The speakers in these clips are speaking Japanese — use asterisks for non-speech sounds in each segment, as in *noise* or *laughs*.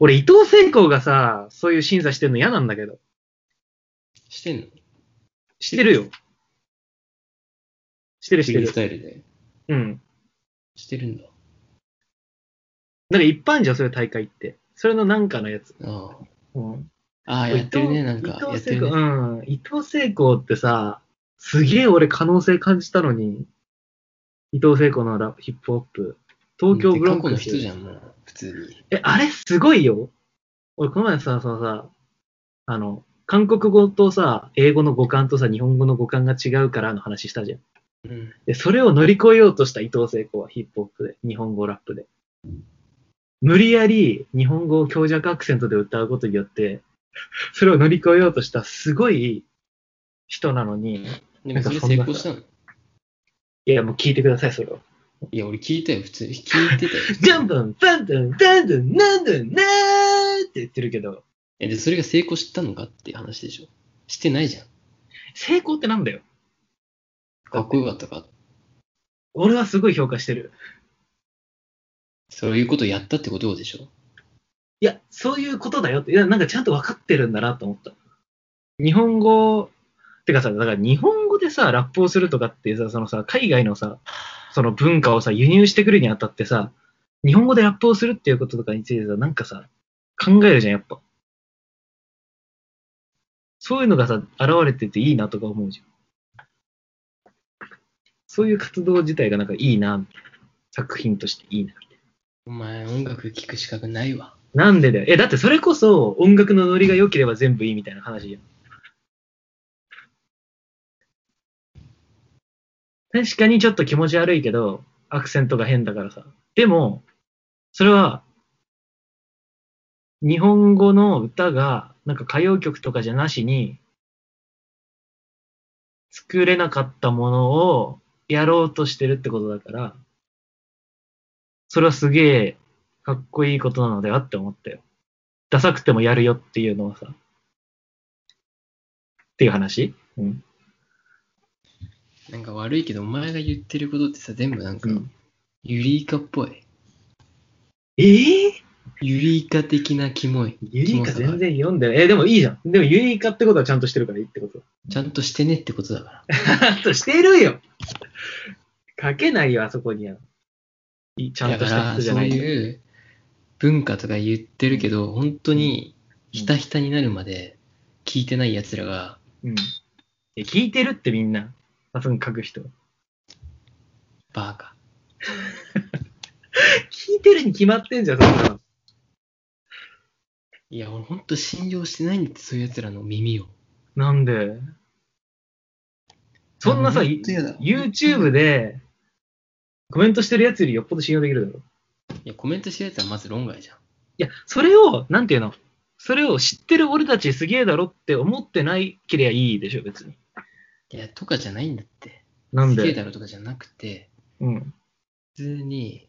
俺、伊藤聖子がさ、そういう審査してんの嫌なんだけど。してんの？してるよ。してるしてフリースる。タイルで。うん。してるんだ。なんか一般じゃん、そういう大会って。それのなんかのやつ。あうん。あ。ああ、やってるね、なんか。や伊藤聖ね。うん。伊藤聖子ってさ、すげえ俺可能性感じたのに、伊藤聖子のラヒップホップ。東京ブロンク過去のス。人じゃん、もう。普通に。え、あれすごいよ。俺、この前さ、そのさ、あの、韓国語とさ、英語の語感とさ、日本語の語感が違うからの話したじゃん。うん。で、それを乗り越えようとした伊藤聖子はヒップホップで、日本語ラップで。無理やり日本語を強弱アクセントで歌うことによって、それを乗り越えようとしたすごい人なのに、でもそれ成功したの？いや、もう聞いてください、それを。いや、俺聞いたよ、普通に。聞いてたよ。*laughs* ジャンプン、ファントン、ダンドン、ナンドン、ナーって言ってるけど、え、で、それが成功したのかっていう話でしょ。してないじゃん。成功ってなんだよ。かっこよかったか。俺はすごい評価してる。そういうことやったってことでしょ。いや、そういうことだよって。いや、なんかちゃんと分かってるんだなと思った。日本語、てかさ、だから日本語でさ、ラップをするとかってさ、そのさ、海外のさ、その文化をさ、輸入してくるにあたってさ、日本語でラップをするっていうこととかについてさ、なんかさ、考えるじゃん、やっぱ。そういうのがさ、現れてていいなとか思うじゃん。そういう活動自体がなんかいいな、作品としていいな。お前、音楽聴く資格ないわ。なんでだよ。え、だってそれこそ音楽のノリが良ければ全部いいみたいな話じゃん。確かにちょっと気持ち悪いけど、アクセントが変だからさ。でも、それは、日本語の歌が、なんか歌謡曲とかじゃなしに、作れなかったものをやろうとしてるってことだから、それはすげえかっこいいことなのではって思ったよ。ダサくてもやるよっていうのはさ。っていう話？うん。なんか悪いけど、お前が言ってることってさ、全部なんかうん、ユリイカっぽい。ええユリイカ的なキモい。ユリイカ全然読んでない。え、でもいいじゃん。でもユリイカってことはちゃんとしてるからいいってこと。ちゃんとしてねってことだから。*laughs* ちゃんとしてるよ書けないよ、あそこには。いちゃんとした人じゃないと。いう文化とか言ってるけど、本当にひたひたになるまで聞いてない奴らが、うん。え聞いてるってみんな。あそこに書く人。バーカ。聞いてるに決まってんじゃん、そんなの。いや、俺ほんと信用してないんだって、そういう奴らの耳を。なんで？そんなさ、YouTube でコメントしてるやつよりよっぽど信用できるだろ。いや、コメントしてる奴はまず論外じゃん。いや、それを、なんていうの？それを知ってる俺たちすげえだろって思ってないけりゃいいでしょ、別に。いや、とかじゃないんだって。なんで？すげえだろとかじゃなくて、うん。普通に、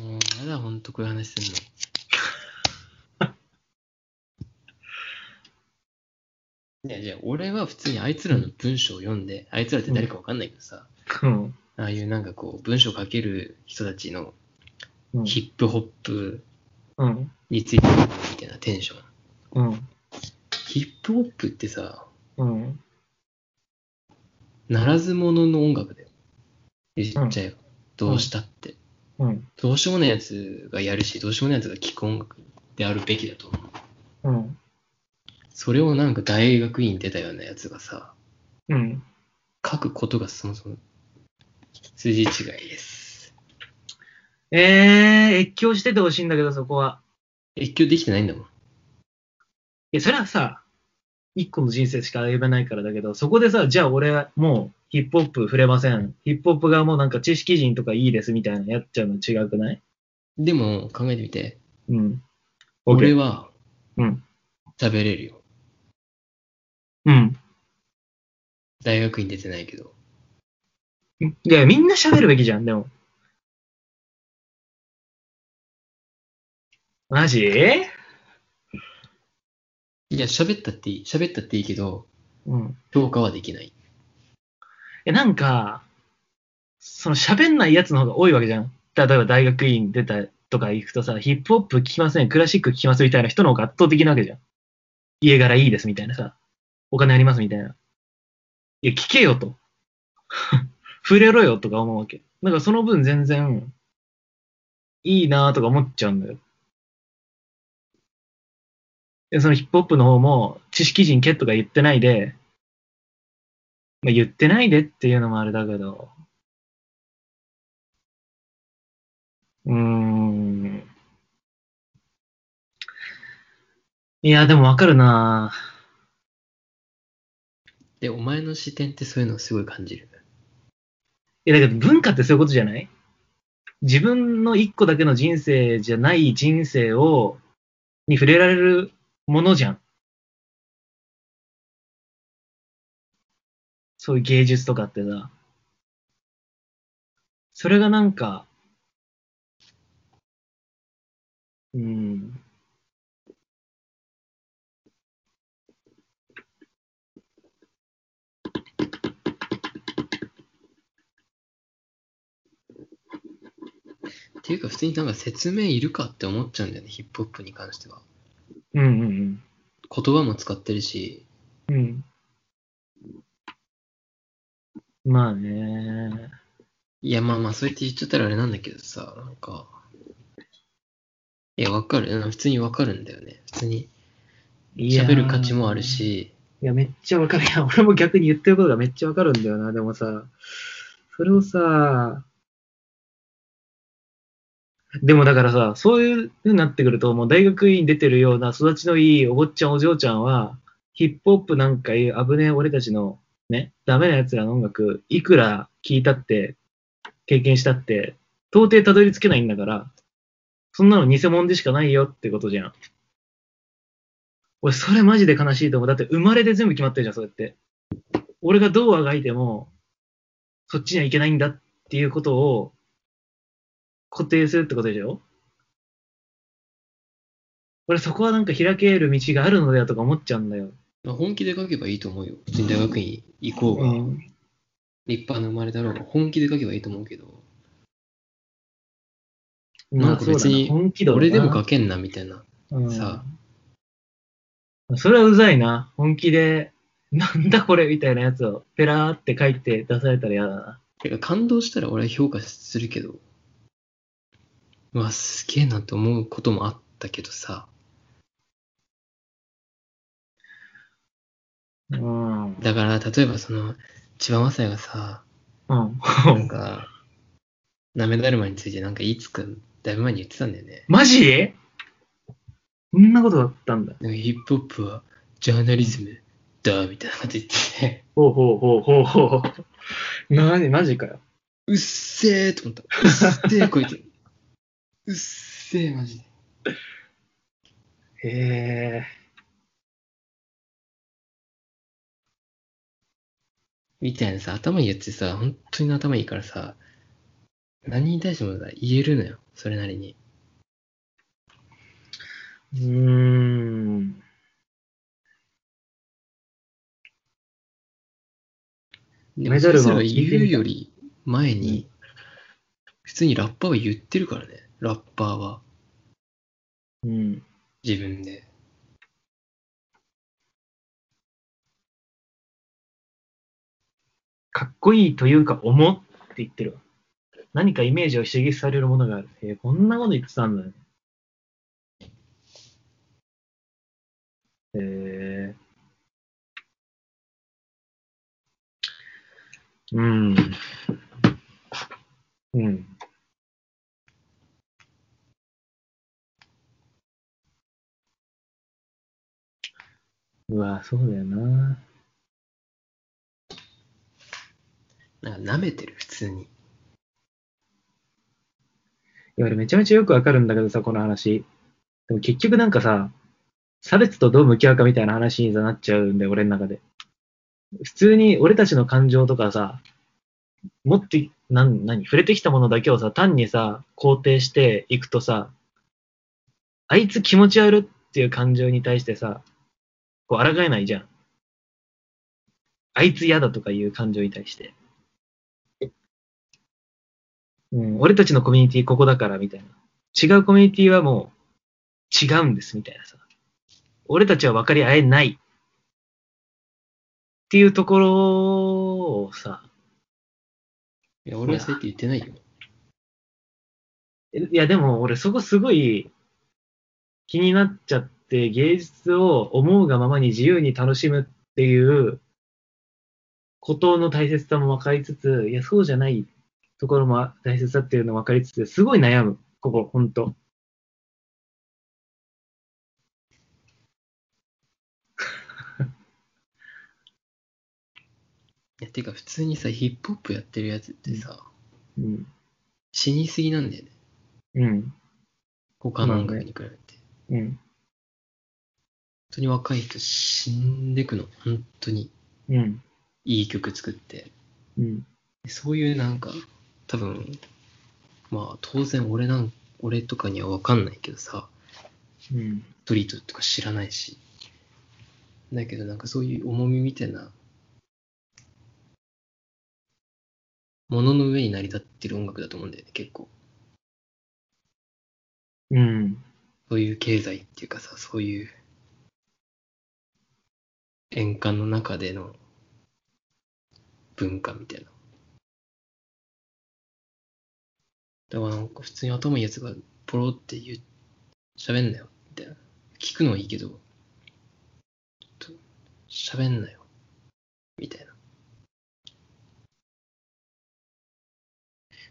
もう、やだ、ほんとこういう話すんの。*laughs* いや、じゃあ、俺は普通にあいつらの文章を読んで、あいつらって誰かわかんないけどさ、うん。ああいうなんかこう、文章書ける人たちのうん。ヒップホップうん。についてみたいなテンション。うん。ヒップホップってさ、うん。ならず者の音楽だよ。言っちゃえば。どうしたって。うん。どうしようもないやつがやるし、どうしようもないやつが聴く音楽であるべきだと思う。うん。それをなんか大学院出たようなやつがさ、うん。書くことがそもそも筋違いです。えー、越境しててほしいんだけど、そこは。越境できてないんだもん。いや、それはさ、一個の人生しか歩めないからだけど、そこでさ、じゃあ俺はもうヒップホップ触れません。ヒップホップがもうなんか知識人とかいいですみたいなやっちゃうの違くない？でも考えてみて、うん。俺はうん。喋れるよ。うん。大学院出てないけど。いや、みんな喋るべきじゃん、でも。マジ？いや、喋ったっていい。喋ったっていいけど、うん。評価はできない。え、なんか、その喋んないやつの方が多いわけじゃん。例えば大学院出たとか行くとさ、ヒップホップ聞きません、クラシック聞きますみたいな人の方が圧倒的なわけじゃん。家柄いいですみたいなさ、お金ありますみたいな。いや、聞けよと。*laughs* 触れろよとか思うわけ。だからその分全然、いいなとか思っちゃうんだよ。で、そのヒップホップの方も、知識人蹴とか言ってないで、まあ、言ってないでっていうのもあれだけど、うーん。いや、でもわかるなで、お前の視点ってそういうのすごい感じる。いや、だけど文化ってそういうことじゃない？自分の一個だけの人生じゃない人生を、に触れられるものじゃん。そういう芸術とかってさ。それがなんか、うん。っていうか普通になんか説明いるかって思っちゃうんだよね、ヒップホップに関しては。うんうん言葉も使ってるし、うん。うん。まあね。いやまあまあそうやって言っちゃったらあれなんだけどさ、なんか、いやわかる、普通にわかるんだよね。普通にいやー喋る価値もある。し、いや、めっちゃわかる。いや、俺も逆に言ってることがめっちゃわかるんだよな。でもさ、それをさ、でもだからさ、そういう風になってくると、もう大学院出てるような育ちのいいお坊ちゃんお嬢ちゃんは、ヒップホップなんかいう危ねえ俺たちのね、ダメな奴らの音楽、いくら聞いたって、経験したって、到底たどり着けないんだから、そんなの偽物でしかないよってことじゃん。俺、それマジで悲しいと思う。だって生まれで全部決まってるじゃん、そうやって。俺がどうあがいても、そっちにはいけないんだっていうことを固定するってことでしょ？俺そこはなんか開ける道があるのではとか思っちゃうんだよ。まあ本気で書けばいいと思うよ。普通に大学院行こうが、うん。立派な生まれだろうが、本気で書けばいいと思うけど、まあなんか別に俺でも書けんなみたいな。うんさそれはうざいな。本気で、なんだこれみたいなやつをペラーって書いて出されたら嫌だな。てか感動したら俺は評価するけど、うわ、すげえなって思うこともあったけどさ、うん。だから例えばその、千葉雅也がさ、うん。なんか、なめだるまについてなんかいつかだいぶ前に言ってたんだよね。マジ？そんなことだったんだ。なんかヒップホップはジャーナリズムだみたいなこと言ってて、ほうほうほうほうほう。なに、マジかよ。うっせーと思った。うっせーこいつ。うっせーマジで。へえ。みたいなさ、頭いいやつさ、本当に頭いいからさ、何に対してもさ言えるのよ、それなりに。うーん。でもメダルもそれは言うより前に、普通にラッパーは言ってるからね、ラッパーは。うん。自分で。かっこいいというか、重って言ってるわ。何かイメージを刺激されるものがある。えーこんなこと言ってたんだね。えー、うん。うん。うわ、そうだよな。なんか舐めてる、普通に。いや、俺めちゃめちゃよくわかるんだけどさ、この話。でも結局なんかさ、差別とどう向き合うかみたいな話になっちゃうんだよ、俺の中で。普通に俺たちの感情とかさ、持って、なん、何触れてきたものだけをさ、単にさ、肯定していくとさ、あいつ気持ち悪っていう感情に対してさ、こう、抗えないじゃん。あいつ嫌だとかいう感情に対して。うん、俺たちのコミュニティここだからみたいな。違うコミュニティはもう違うんですみたいなさ。俺たちは分かり合えないっていうところをさ、いや、俺はそうやって言ってないよ。いやでも俺そこすごい気になっちゃって芸術を思うがままに自由に楽しむっていうことの大切さも分かりつつ、いやそうじゃないところも大切だっていうのも分かりつつ、すごい悩む。ここ、ほんと。*laughs* いや、てか普通にさ、ヒップホップやってるやつってさ、うん。死にすぎなんだよね。うん。他の音楽に比べて。本うん。当に若い人死んでくの。本当にうん。いい曲作って。うん。そういうなんか、多分、まあ当然俺なん、俺とかにはわかんないけどさ、うん。ストリートとか知らないし。だけどなんかそういう重みみたいな、ものの上に成り立ってる音楽だと思うんだよね、結構。うん。そういう経済っていうかさ、そういう、円環の中での文化みたいな。だからなんか普通に頭いいやつがポロって言う、喋んなよ、みたいな。聞くのはいいけど、喋んなよ、みたいな。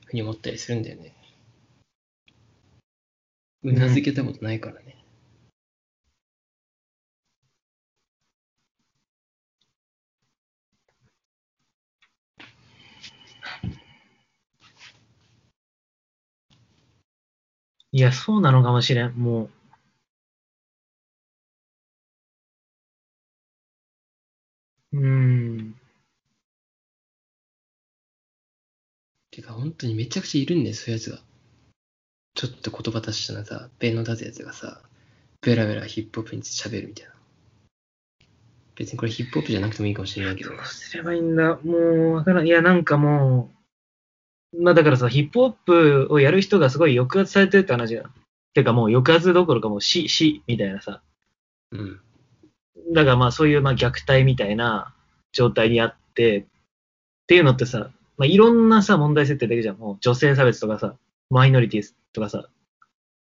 ふうに思ったりするんだよね。うなずけたことないからね。いや、そうなのかもしれん。もう。うーん。てか、本当にめちゃくちゃいるんだよ、そういうやつが。ちょっと言葉足したらさ、弁の立つやつがさ、ベラベラヒップホップについて喋るみたいな。別にこれヒップホップじゃなくてもいいかもしれないけど。どうすればいいんだ？もう、わからん。いや、なんかもう、まあだからさ、ヒップホップをやる人がすごい抑圧されてるって話じゃん。てかもう抑圧どころかもう死、死、みたいなさ。うん。だからまあそういうまあ虐待みたいな状態にあって、っていうのってさ、まあいろんなさ問題設定できるじゃん。もう女性差別とかさ、マイノリティとかさ、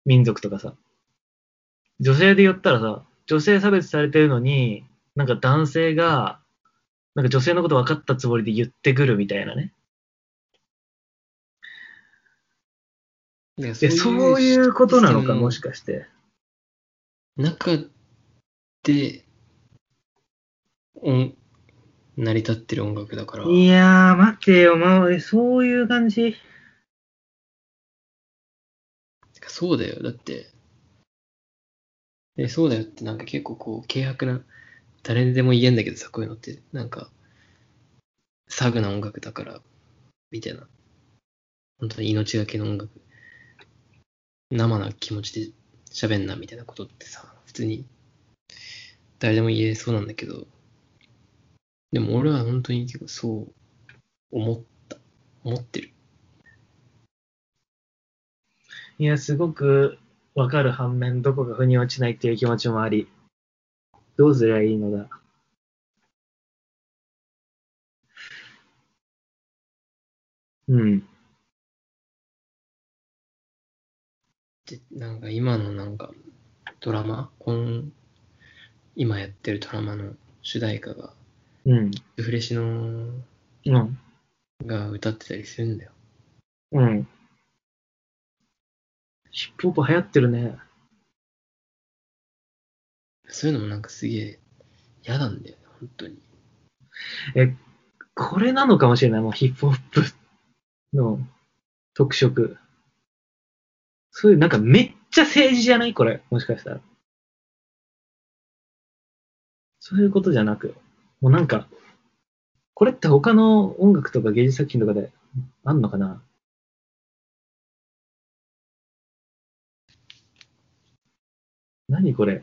民族とかさ。女性で言ったらさ、女性差別されてるのに、なんか男性が、なんか女性のこと分かったつもりで言ってくるみたいなね。ででそういうことなのか、もしかかして。中で、音、成り立ってる音楽だから。いやー、待てよ、まあ、そういう感じ。そうだよ。だって、で、そうだよってなんか結構こう、軽薄な、誰にでも言えんだけどさ、こういうのって、なんか、サグな音楽だから、みたいな。本当に命がけの音楽。生な気持ちで喋んな、みたいなことってさ、普通に、誰でも言えそうなんだけど、でも俺は本当に結構そう思った。思ってる。いや、すごくわかる反面、どこか腑に落ちないっていう気持ちもあり、どうすりゃいいのだ。うん。なんか今のなんかドラマ、こん今やってるドラマの主題歌が、うん。フレシノうん。が歌ってたりするんだよ。うん。ヒップホップ流行ってるね。そういうのもなんかすげえ嫌なんだよね、本当に。え、これなのかもしれない、もうヒップホップの特色。そういう、なんかめっちゃ政治じゃない？これ。もしかしたら。そういうことじゃなく、もうなんか、これって他の音楽とか芸術作品とかであんのかな？何これ？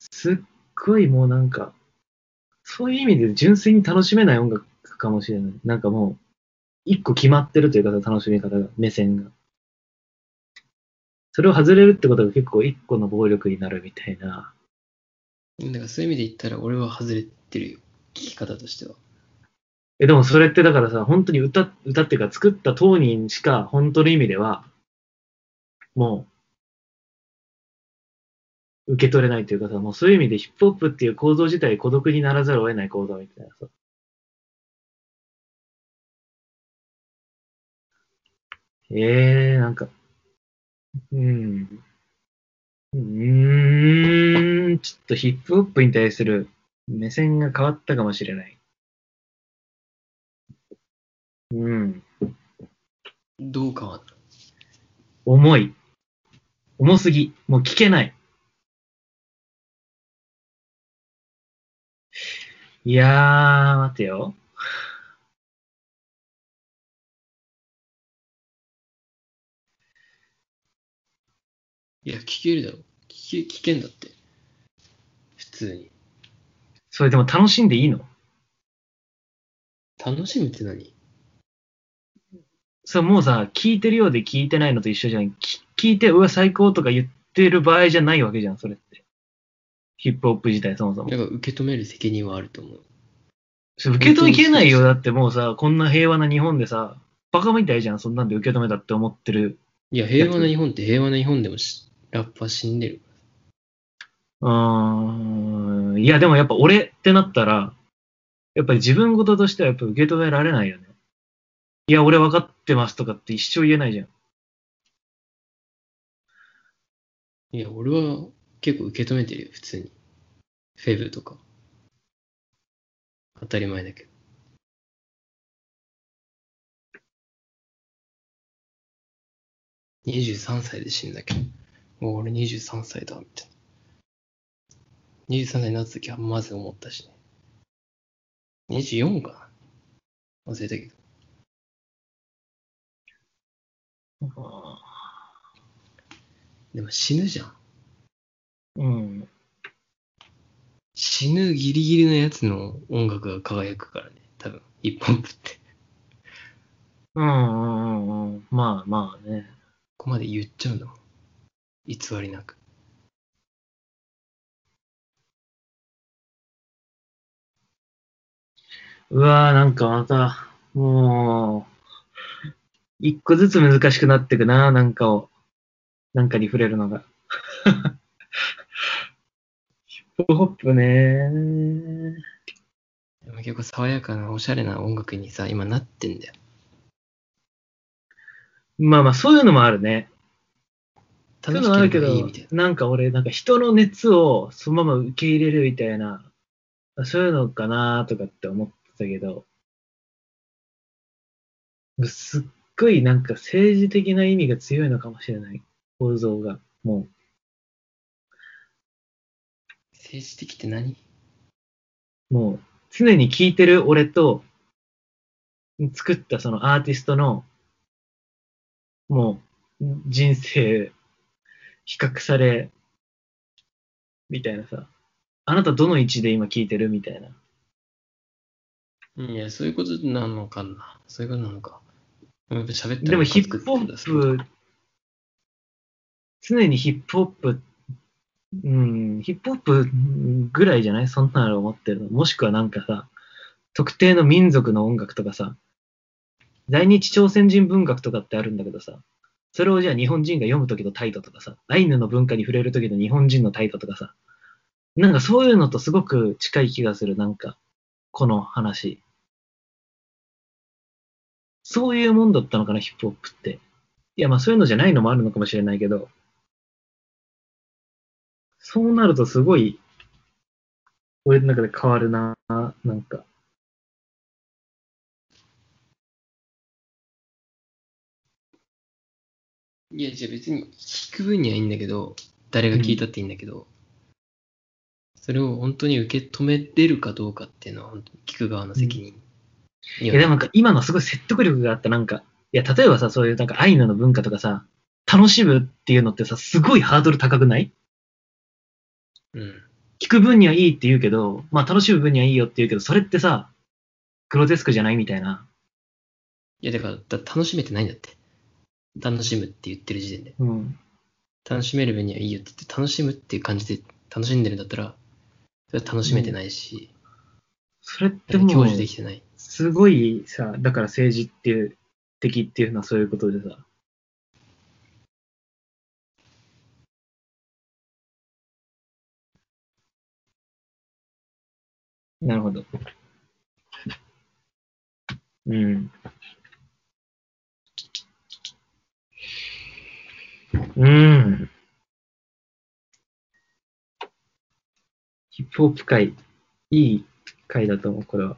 すっごいもうなんか、そういう意味で純粋に楽しめない音楽かもしれない。なんかもう、一個決まってるというかさ、楽しみ方が、目線が。それを外れるってことが結構一個の暴力になるみたいな。だからそういう意味で言ったら俺は外れてるよ。聞き方としては。え、でもそれってだからさ、本当に歌、歌っていうか作った当人しか本当の意味では、もう、受け取れないというかさ、もうそういう意味でヒップホップっていう構造自体孤独にならざるを得ない構造みたいなさ。ええー、なんか、うん。うーん、ちょっとヒップホップに対する目線が変わったかもしれない。うん。どう変わった？重い。重すぎ。もう聞けない。いやー、待てよ。いや、聞けるだろ。聞け、聞けんだって。普通に。それでも楽しんでいいの？楽しむって何？それもうさ、聞いてるようで聞いてないのと一緒じゃん。き聞いて、うわ、最高とか言ってる場合じゃないわけじゃん、それって。ヒップホップ自体そもそもだ。から受け止める責任はあると思う。それ受け止めきれないよ。だってもうさ、こんな平和な日本でさ、バカみたいじゃん、そんなんで受け止めたって思ってる。いや、平和な日本って平和な日本でもしラッパー死んでる。うーん。いや、でもやっぱ俺ってなったら、やっぱり自分事としてはやっぱ受け止められないよね。いや、俺分かってますとかって一生言えないじゃん。いや、俺は結構受け止めてるよ、普通に。フェブとか。当たり前だけど。23歳で死んだけど。もう俺23歳だ、みたいな。23歳になった時はまず思ったしね。24かな忘れたけど。でも死ぬじゃん。うん。死ぬギリギリのやつの音楽が輝くからね。多分、ヒップホップって。うんうんうんうん。まあまあね。ここまで言っちゃうんだもん。偽りなく。うわーなんかまた、もう、一個ずつ難しくなってくな、なんかを、なんかに触れるのが。ヒップホップねでも結構爽やかなおしゃれな音楽にさ、今なってんだよ。まあまあ、そういうのもあるね。そういうのもあるけどなんか俺、なんか人の熱をそのまま受け入れるみたいな、そういうのかなとかって思ってたけど、すっごいなんか政治的な意味が強いのかもしれない。構造が。も政治的って何？う、もう、常に聴いてる俺と、作ったそのアーティストの、もう、人生、比較され、みたいなさ。あなたどの位置で今聴いてるみたいな。いや、そういうことなのかな。そういうことなのか。喋ったらでもヒップホップ、常にヒップホップ、うん、ヒップホップぐらいじゃない？そんなの思ってるの。もしくはなんかさ、特定の民族の音楽とかさ、在日朝鮮人文学とかってあるんだけどさ、それをじゃあ日本人が読むときの態度とかさ、アイヌの文化に触れるときの日本人の態度とかさ、なんかそういうのとすごく近い気がする、なんか、この話。そういうもんだったのかな、ヒップホップって。いや、まあそういうのじゃないのもあるのかもしれないけど、そうなるとすごい、俺の中で変わるな、なんか。いや、じゃあ別に聞く分にはいいんだけど、誰が聞いたっていいんだけど、それを本当に受け止めれるかどうかっていうのは本当に聞く側の責任いや、でもなんか今のすごい説得力があった、なんか。いや、例えばさ、そういうなんかアイヌの文化とかさ、楽しむっていうのってさ、すごいハードル高くない？うん。聞く分にはいいって言うけど、まあ楽しむ分にはいいよって言うけど、それってさ、グロテスクじゃないみたいな。いや、だから、だ楽しめてないんだって。楽しむって言ってる時点で。うん。楽しめる分にはいいよって言って、楽しむっていう感じで楽しんでるんだったら、それは楽しめてないし、それってもう享、受できてない。すごいさ、だから政治っていう、敵っていうのはそういうことでさ。なるほど。うん。うん。ヒップホップ界、いい回だと思う、これは。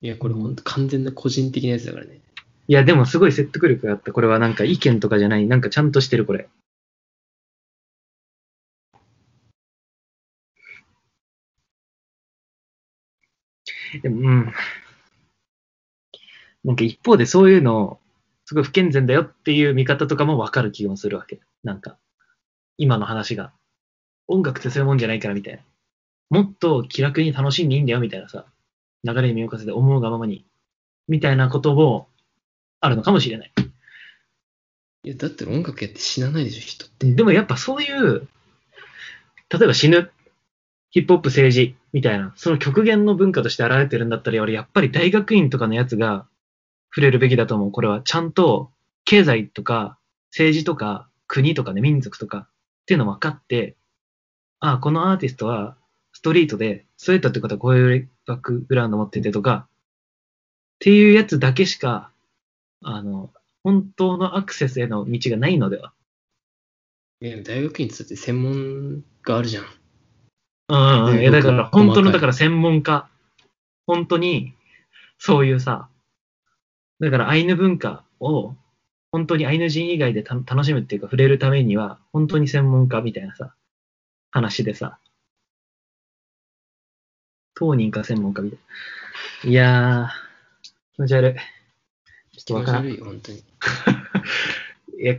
いや、これほんと完全な個人的なやつだからね。いや、でもすごい説得力があった。これはなんか意見とかじゃない。なんかちゃんとしてる、これ。でも、うん。なんか一方でそういうの、すごい不健全だよっていう見方とかもわかる気もするわけ。なんか、今の話が。音楽ってそういうもんじゃないからみたいな。もっと気楽に楽しんでいいんだよみたいなさ。流れに身を任せて思うがままに。みたいなこともあるのかもしれない。いや、だって音楽やって死なないでしょ、人って。でもやっぱそういう、例えば死ぬ、ヒップホップ政治みたいな、その極限の文化として現れてるんだったら、俺やっぱり大学院とかのやつが触れるべきだと思う。これはちゃんと経済とか政治とか国とかね、民族とかっていうの分かって、ああ、このアーティストはストリートで、ストレートってことはこういうバックグラウンド持っててとか、っていうやつだけしか、あの、本当のアクセスへの道がないのでは。いや、大学院ってだって専門があるじゃん。うんうん。でいや、だから、本当の、だから専門家。本当に、そういうさ、だからアイヌ文化を、本当にアイヌ人以外でた楽しむっていうか触れるためには、本当に専門家みたいなさ、話でさ、当人か専門家みたいな。いやー、気持ち悪い。ちょっとわからん。い気持ち悪いよ、本当に。*laughs* や、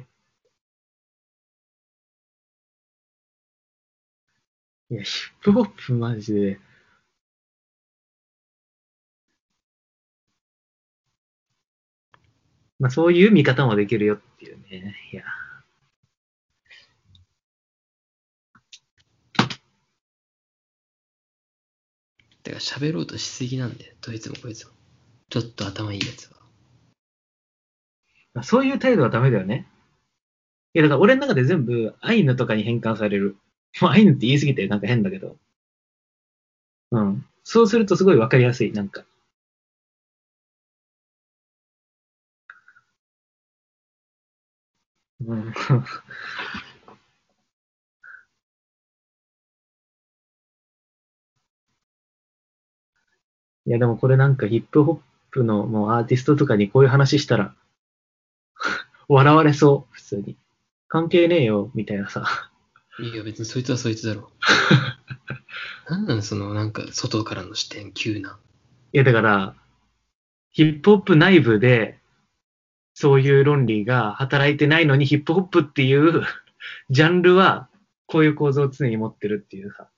いや、ヒップホップマジで、まあそういう見方もできるよっていうね。いや。だから喋ろうとしすぎなんだよ、どいつもこいつも。ちょっと頭いいやつは。まあそういう態度はダメだよね。いや、だから俺の中で全部アイヌとかに変換される。もうアイヌって言い過ぎてなんか変だけど。うん。そうするとすごいわかりやすい、なんか。うん。*laughs* いや、でもこれなんかヒップホップのもうアーティストとかにこういう話したら、笑われそう、普通に。関係ねえよ、みたいなさ。いや、別にそいつはそいつだろ。*laughs* なんなの、その、なんか、外からの視点、急な。いや、だから、ヒップホップ内部で、そういう論理が働いてないのに、ヒップホップっていうジャンルは、こういう構造を常に持ってるっていうさ。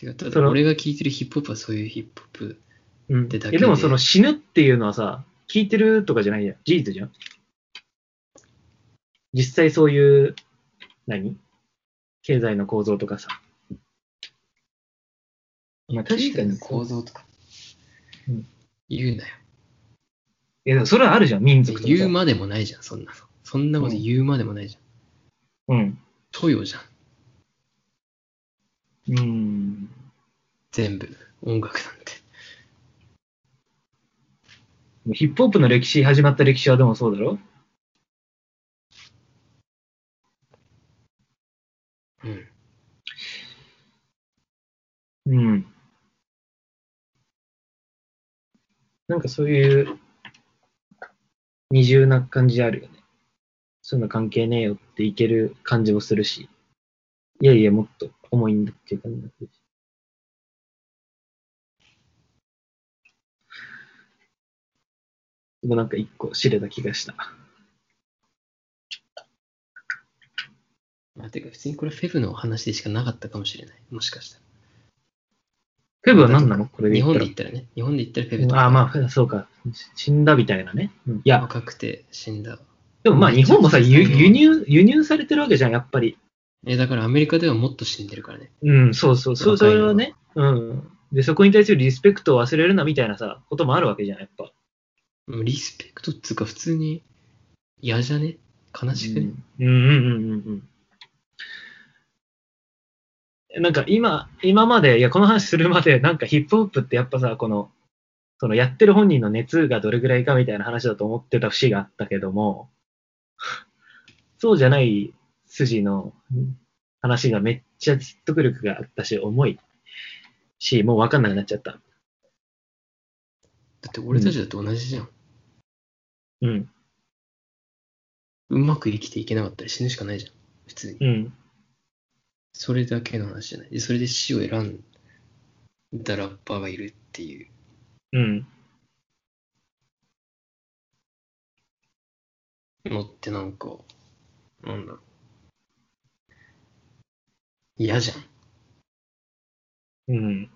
違う、ただ俺が聞いてるヒップホップはそういうヒップホップ。うん。でだけでいやでもその死ぬっていうのはさ、聞いてるとかじゃないじゃん。事実じゃん。実際そういう、何？経済の構造とかさ。まあ確かに構造とか。うん言うなよ。いや、でもそれはあるじゃん、民族とかさ。言うまでもないじゃん、そんなの。そんなこと言うまでもないじゃん。うん。トヨじゃん。うん。全部。音楽なんて。ヒップホップの歴史、始まった歴史はでもそうだろ？うん。うん。なんかそういう二重な感じあるよね。そういうの関係ねえよっていける感じもするし。いやいや、もっと重いんだっていう感じになってるし。でもなんか一個知れた気がした。まあ、てか普通にこれフェブの話でしかなかったかもしれない。もしかしたら。フェブは何なの？これで日本で言ったらね。日本で言ったらフェブとか。ああ、まあ、そうか。死んだみたいなね。うんいや、若くて死んだ。でもまあ日本もさ、輸輸入、輸入されてるわけじゃん、やっぱり。え、だからアメリカではもっと死んでるからね。うん、そうそう、そうそれはね。うん。で、そこに対するリスペクトを忘れるなみたいなさ、こともあるわけじゃん、やっぱ。リスペクトっつうか普通に嫌じゃね？悲しくね、うんうんうんうんうん。なんか今、今まで、いや、この話するまで、なんかヒップホップってやっぱさ、この、そのやってる本人の熱がどれぐらいかみたいな話だと思ってた節があったけども、そうじゃない筋の話がめっちゃ説得力があったし、重いし、もうわかんなくなっちゃった。だって俺たちだと同じじゃん。うん、うまく生きていけなかったら死ぬしかないじゃん。普通に。うん、それだけの話じゃない。で、それで死を選んだラッパーがいるっていう。うん。のってなんか、なんだろう。嫌じゃん。うん。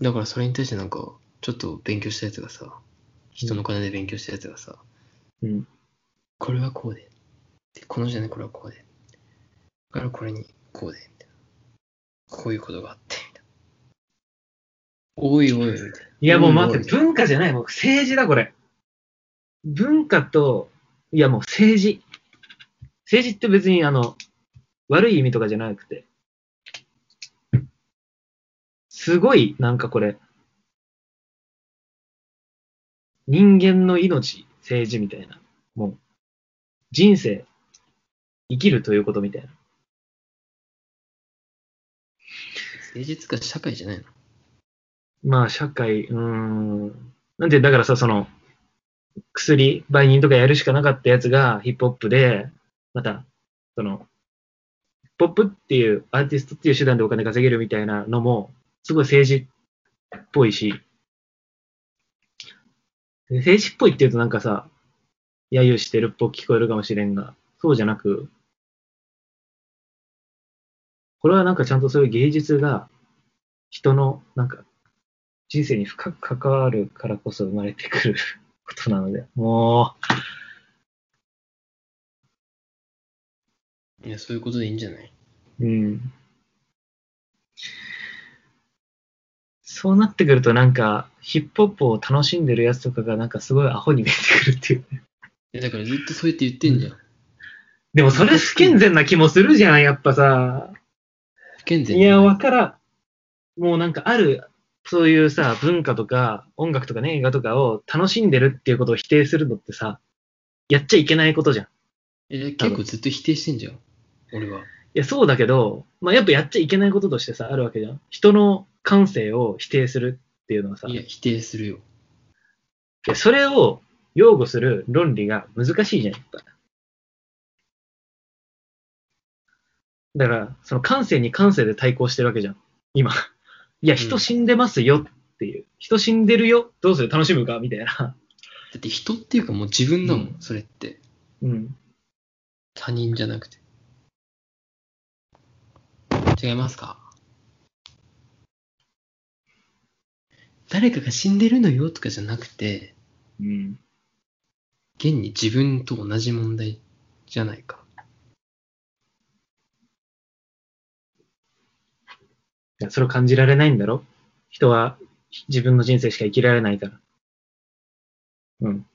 だからそれに対してなんか、ちょっと勉強したやつがさ、人の金で勉強したやつがさ、うん。これはこうで。でこの時点でこれはこうで。だからこれにこうで。みたいな。こういうことがあって。みたいな。おいおい、みたいな。いや、もう待って、文化じゃない、もう政治だ、これ。文化と、いや、もう政治。政治って別に、あの、悪い意味とかじゃなくて、すごい、なんかこれ、人間の命、政治みたいな。もう、人生、生きるということみたいな。誠実か社会じゃないの？まあ、社会、うーん。なんて、だからさ、その、薬、売人とかやるしかなかったやつがヒップホップで、また、その、ヒップホップっていう、アーティストっていう手段でお金稼げるみたいなのも、すごい政治っぽいし、で政治っぽいって言うとなんかさ、揶揄してるっぽく聞こえるかもしれんが、そうじゃなく、これはなんかちゃんとそういう芸術が、人の、なんか、人生に深く関わるからこそ生まれてくる *laughs* ことなので、もいや、そういうことでいいんじゃない？う、うん。そうなってくるとなんか、ヒップホップを楽しんでるやつとかがなんかすごいアホに見えてくるっていう。いや、だからずっとそうやって言ってんじゃん。でもそれ不健全な気もするじゃん、やっぱさ。不健全いや、わからん。もうなんかある、そういうさ、文化とか音楽とかね、映画とかを楽しんでるっていうことを否定するのってさ、やっちゃいけないことじゃん。いえ結構ずっと否定してんじゃん。俺は。や、そうだけど、まあやっぱやっちゃいけないこととしてさ、あるわけじゃん。人の感性を否定するっていうのはさ、いいや、否定するよ。やそれを擁護する論理が難しいじゃん、やっぱ。だから、その感性に感性で対抗してるわけじゃん。今。いや、人死んでますよっていう。人死んでるよどうする？楽しむか？みたいな。だって人っていうかもう自分だもん、うんそれって。うん。他人じゃなくて。違いますか？誰かが死んでるのよとかじゃなくて、うん。現に自分と同じ問題じゃないか。や、それを感じられないんだろ？人は自分の人生しか生きられないから。うん。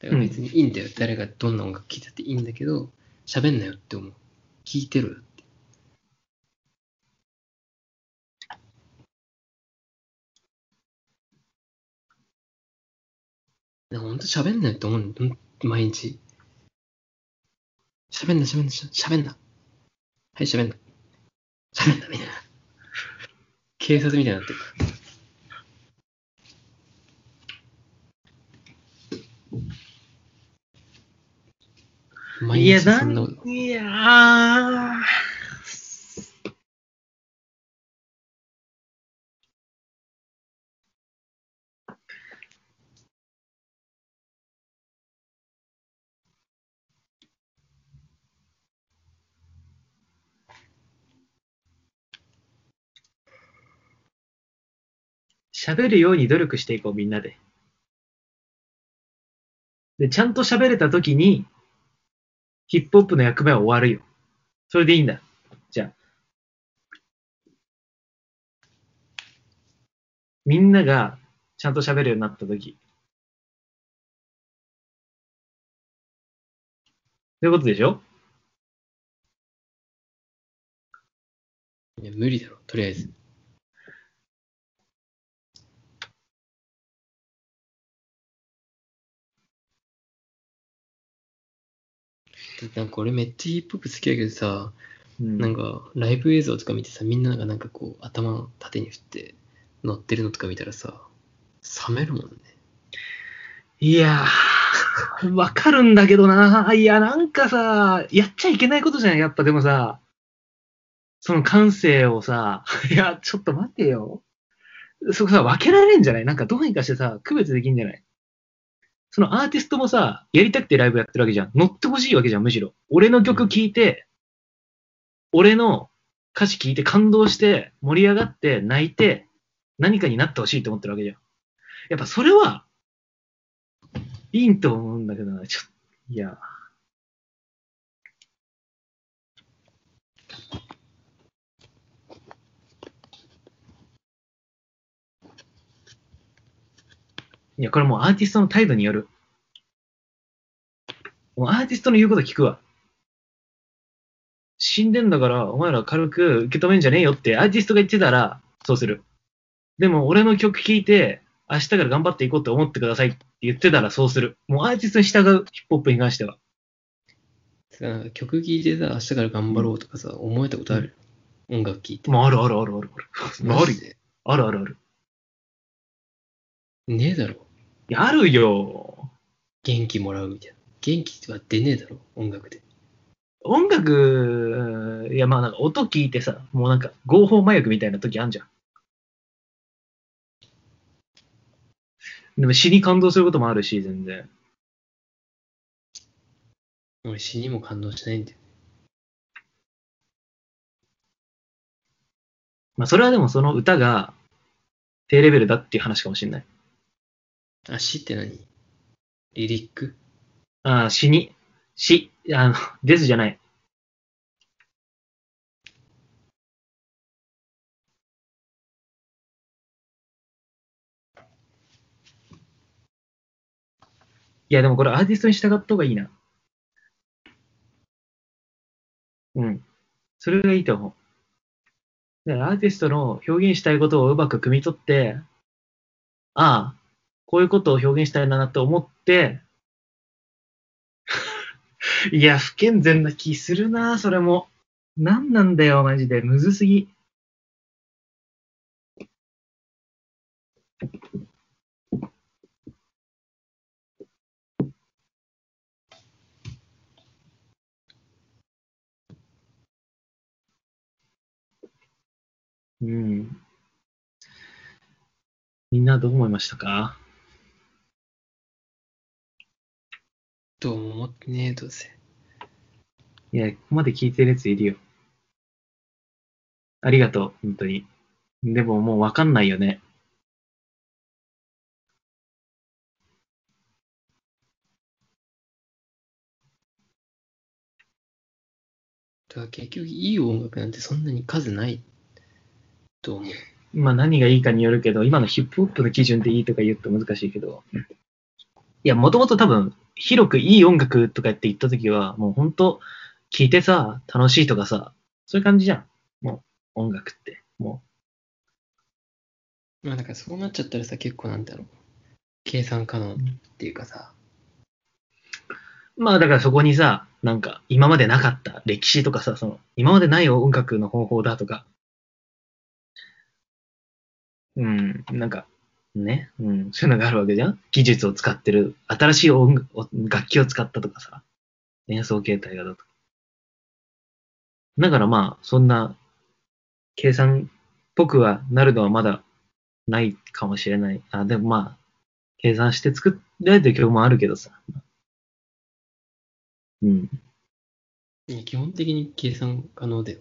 だから別にいいんだよ。誰がどんな音楽聴いたっていいんだけど、喋んなよって思う。聞いてろよって。でもほんと喋んなよって思うの。毎日。喋んな、喋んな、喋んな。はい、喋んな。喋んな、みたいな。警察みたいになってる。毎、日そんなこと。いやー。喋るように努力していこう、みんなで。で、ちゃんと喋れたときに、ヒップホップの役目は終わるよ。それでいいんだ。じゃあ。みんながちゃんと喋るようになったとき。そういうことでしょ？いや、無理だろ、とりあえず。なんか俺めっちゃヒップホップ好きだけどさ、うんなんかライブ映像とか見てさ、みんながなんかこう頭縦に振って乗ってるのとか見たらさ、冷めるもんね。いやー、わかるんだけどな。いや、なんかさ、やっちゃいけないことじゃん。やっぱでもさ、その感性をさ、いや、ちょっと待ってよ。そこさ、分けられんじゃない？なんかどうにかしてさ、区別できんじゃない？そのアーティストもさ、やりたくてライブやってるわけじゃん。乗ってほしいわけじゃん、むしろ。俺の曲聴いて、俺の歌詞聴いて感動して、盛り上がって、泣いて、何かになってほしいと思ってるわけじゃん。やっぱそれは、いいと思うんだけどな、ちょっと、いや。いや、これもうアーティストの態度による。もうアーティストの言うこと聞くわ。死んでんだから、お前ら軽く受け止めんじゃねえよってアーティストが言ってたら、そうする。でも、俺の曲聴いて、明日から頑張っていこうって思ってくださいって言ってたらそうする。もうアーティストに従う、ヒップホップに関しては。曲聴いてさ、明日から頑張ろうとかさ、思えたことある、音楽聴いて。もうあるあるあるあるある。あるあるあるある。ねえだろ。いやあるよ。元気もらうみたいな。元気は出ねえだろ、音楽で。音楽、いやまあなんか音聞いてさ、もうなんか合法麻薬みたいな時あんじゃん。でも死に感動することもあるし、全然。俺死にも感動しないんだよ。まあそれはでもその歌が低レベルだっていう話かもしれない。あ、死って何？リリックああ、死に、死、あの、*laughs* ですじゃない。いや、でもこれアーティストに従った方がいいな。うん。それがいいと思う。だからアーティストの表現したいことをうまく汲み取って、ああ、こういうことを表現したいなと思って、*laughs* いや、不健全な気するな、それも。なんなんだよ、マジで。むずすぎ。うん。みんなどう思いましたか？どうも思ってねえ、どうせ。いや、ここまで聞いてるやついるよ。ありがとう、本当に。でももうわかんないよね。だから結局いい音楽なんてそんなに数ないと思う。まあ何がいいかによるけど、今のヒップホップの基準でいいとか言うと難しいけど。いや、もともと多分、広くいい音楽とかって言った時は、もう本当、聴いてさ、楽しいとかさ、そういう感じじゃん。もう、音楽って。もまあだからそうなっちゃったらさ、結構なんだろう。計算可能っていうかさ、う。まあだからそこにさ、なんか、今までなかった歴史とかさ、その、今までない音楽の方法だとか、うん、なんか、ね、うん、そういうのがあるわけじゃん技術を使ってる、新しい音楽楽器を使ったとかさ、演奏形態がだとか。だからまあ、そんな、計算っぽくはなるのはまだないかもしれない。あ、でもまあ、計算して作られてる曲もあるけどさ。うん。基本的に計算可能だよ。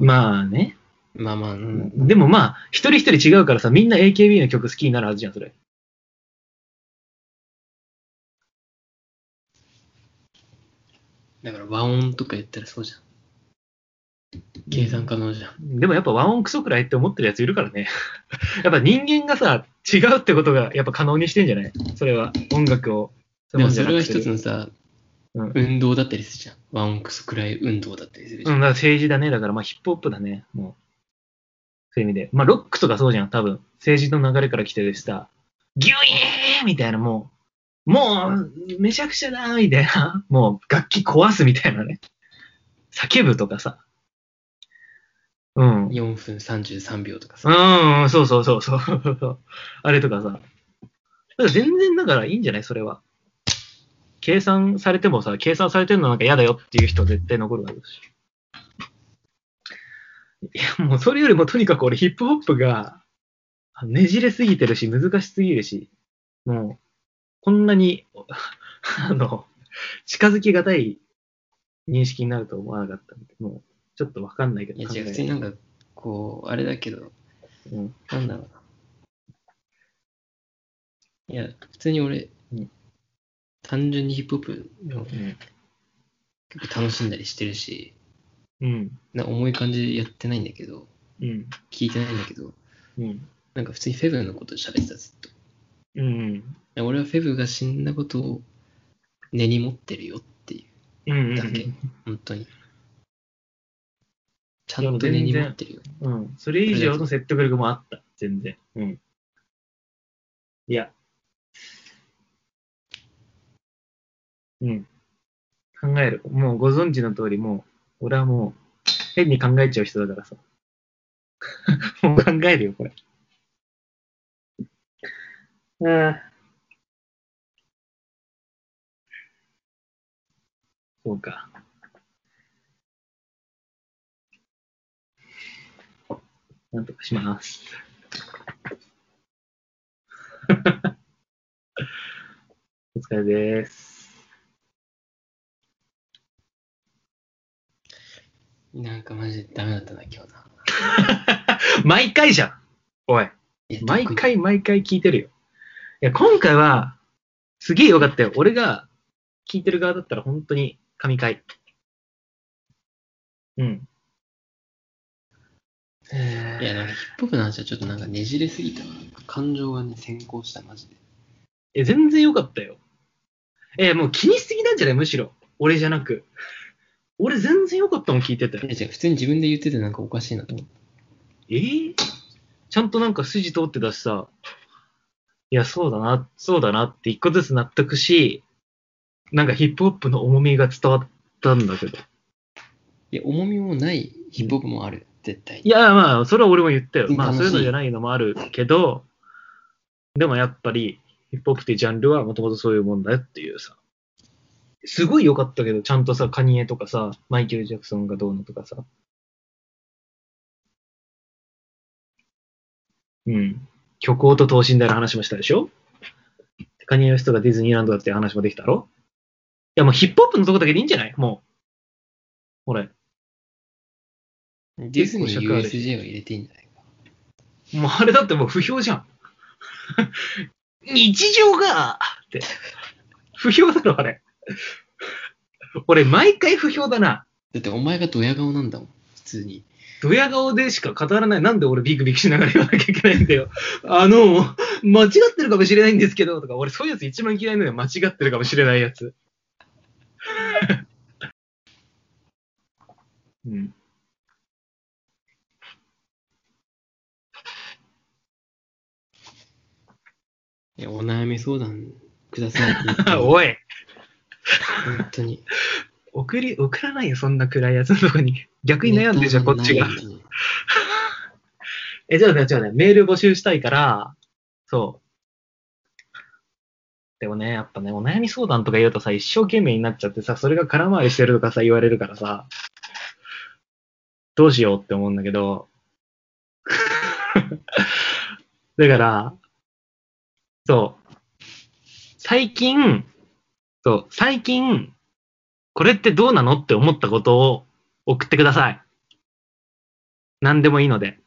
まあね。まあまあ、うん。でもまあ、一人一人違うからさ、みんな AKB の曲好きになるはずじゃん、それ。だから和音とか言ったらそうじゃん。計算可能じゃん。でもやっぱ和音クソくらいって思ってるやついるからね。*laughs* やっぱ人間がさ、違うってことがやっぱ可能にしてんじゃない？それは、音楽を。でもそれは一つのさ、うん運動だったりするじゃん。和音クスくらい運動だったりするじゃん。うん、だから政治だね。だからまあヒップホップだね。もう。そういう意味で。まあロックとかそうじゃん、多分。政治の流れから来てるしさ、ギュイーンみたいなもう、もう、めちゃくちゃだみたいな。*laughs* もう楽器壊すみたいなね。叫ぶとかさ。うん。4分33秒とかさ。うん、そうそうそうそう。あれとかさ。だ全然だからいいんじゃない？それは。計算されてもさ、計算されてるのなんか嫌だよっていう人絶対残るわけだし。いや、もうそれよりもとにかく俺ヒップホップがねじれすぎてるし、難しすぎるし、もう、こんなに、*laughs* あの、近づきがたい認識になると思わなかったんで、もう、ちょっとわかんないけど。いや、じゃあ普通になんか、こう、あれだけど、うん。なんだろうな。いや、普通に俺、うん単純にヒップホップのうん。結構楽しんだりしてるし、うん。な重い感じでやってないんだけど、うん。聞いてないんだけど、うん。なんか普通にフェブのこと喋ってた、ずっと。いうん。や俺はフェブが死んだことを根に持ってるよっていう、うん。だけ本当に。ちゃんと根に持ってるよ。うん。それ以上の説得力もあった。全然。うん。いや。うん。考える。もうご存知の通り、もう、俺はもう、変に考えちゃう人だからさ。*laughs* もう考えるよ、これ。ああ。そうか。なんとかします。*laughs* お疲れです。なんかマジでダメだったな、今日な。*laughs* 毎回じゃん。おい。毎回毎回聞いてるよ。いや、今回は、すげえよかったよ。俺が聞いてる側だったら本当に神回。うん。いや、なんかヒップホップの話はちょっとなんかねじれすぎたわ。感情がね、先行した、マジで。え、全然よかったよ。え、もう気にしすぎなんじゃない？むしろ。俺じゃなく。俺全然よかったもん聞いててい。や、じゃ普通に自分で言っててなんかおかしいなと思って。え？ーちゃんとなんか筋通ってたしさ、いや、そうだな、そうだなって一個ずつ納得し、なんかヒップホップの重みが伝わったんだけど。いや、重みもないヒップホップもある、絶対に。いや、まあ、それは俺も言ったよ。うんまあ、楽しいそういうのじゃないのもあるけど、でもやっぱり、ヒップホップっていうジャンルはもともとそういうもんだよっていうさ。すごい良かったけど、ちゃんとさ、カニエとかさ、マイケル・ジャクソンがどうのとかさ。うん。虚構と等身大の話もしたでしょ？カニエ・ウェストがディズニーランドだって話もできたろ？いや、もうヒップホップのとこだけでいいんじゃない？もう。俺。ディズニー USJ を入れていいんじゃないか。もうあれだってもう不評じゃん。*laughs* 日常がって。不評だろ、あれ。*laughs* 俺、毎回不評だな。だってお前がドヤ顔なんだもん、普通に。ドヤ顔でしか語らない。なんで俺ビクビクしながら言わなきゃいけないんだよ。*laughs* あの、間違ってるかもしれないんですけど、とか、俺そういうやつ一番嫌いなのよ。間違ってるかもしれないやつ。*laughs* うん。いや、お悩み相談ください。おい、本当に。送り、送らないよ、そんな暗いやつのとこに。*laughs* 逆に悩んでるじゃん、こっちが。え、じゃあね、じゃあね、メール募集したいから、そう。でもね、やっぱね、お悩み相談とか言うとさ、一生懸命になっちゃってさ、それが空回りしてるとかさ、言われるからさ、どうしようって思うんだけど、*laughs* だから、そう、最近、そう、最近、これってどうなのって思ったことを送ってください。何でもいいので、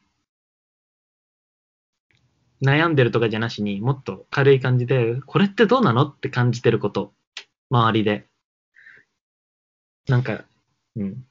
悩んでるとかじゃなしにもっと軽い感じで、これってどうなのって感じてること、周りで。なんか、うん。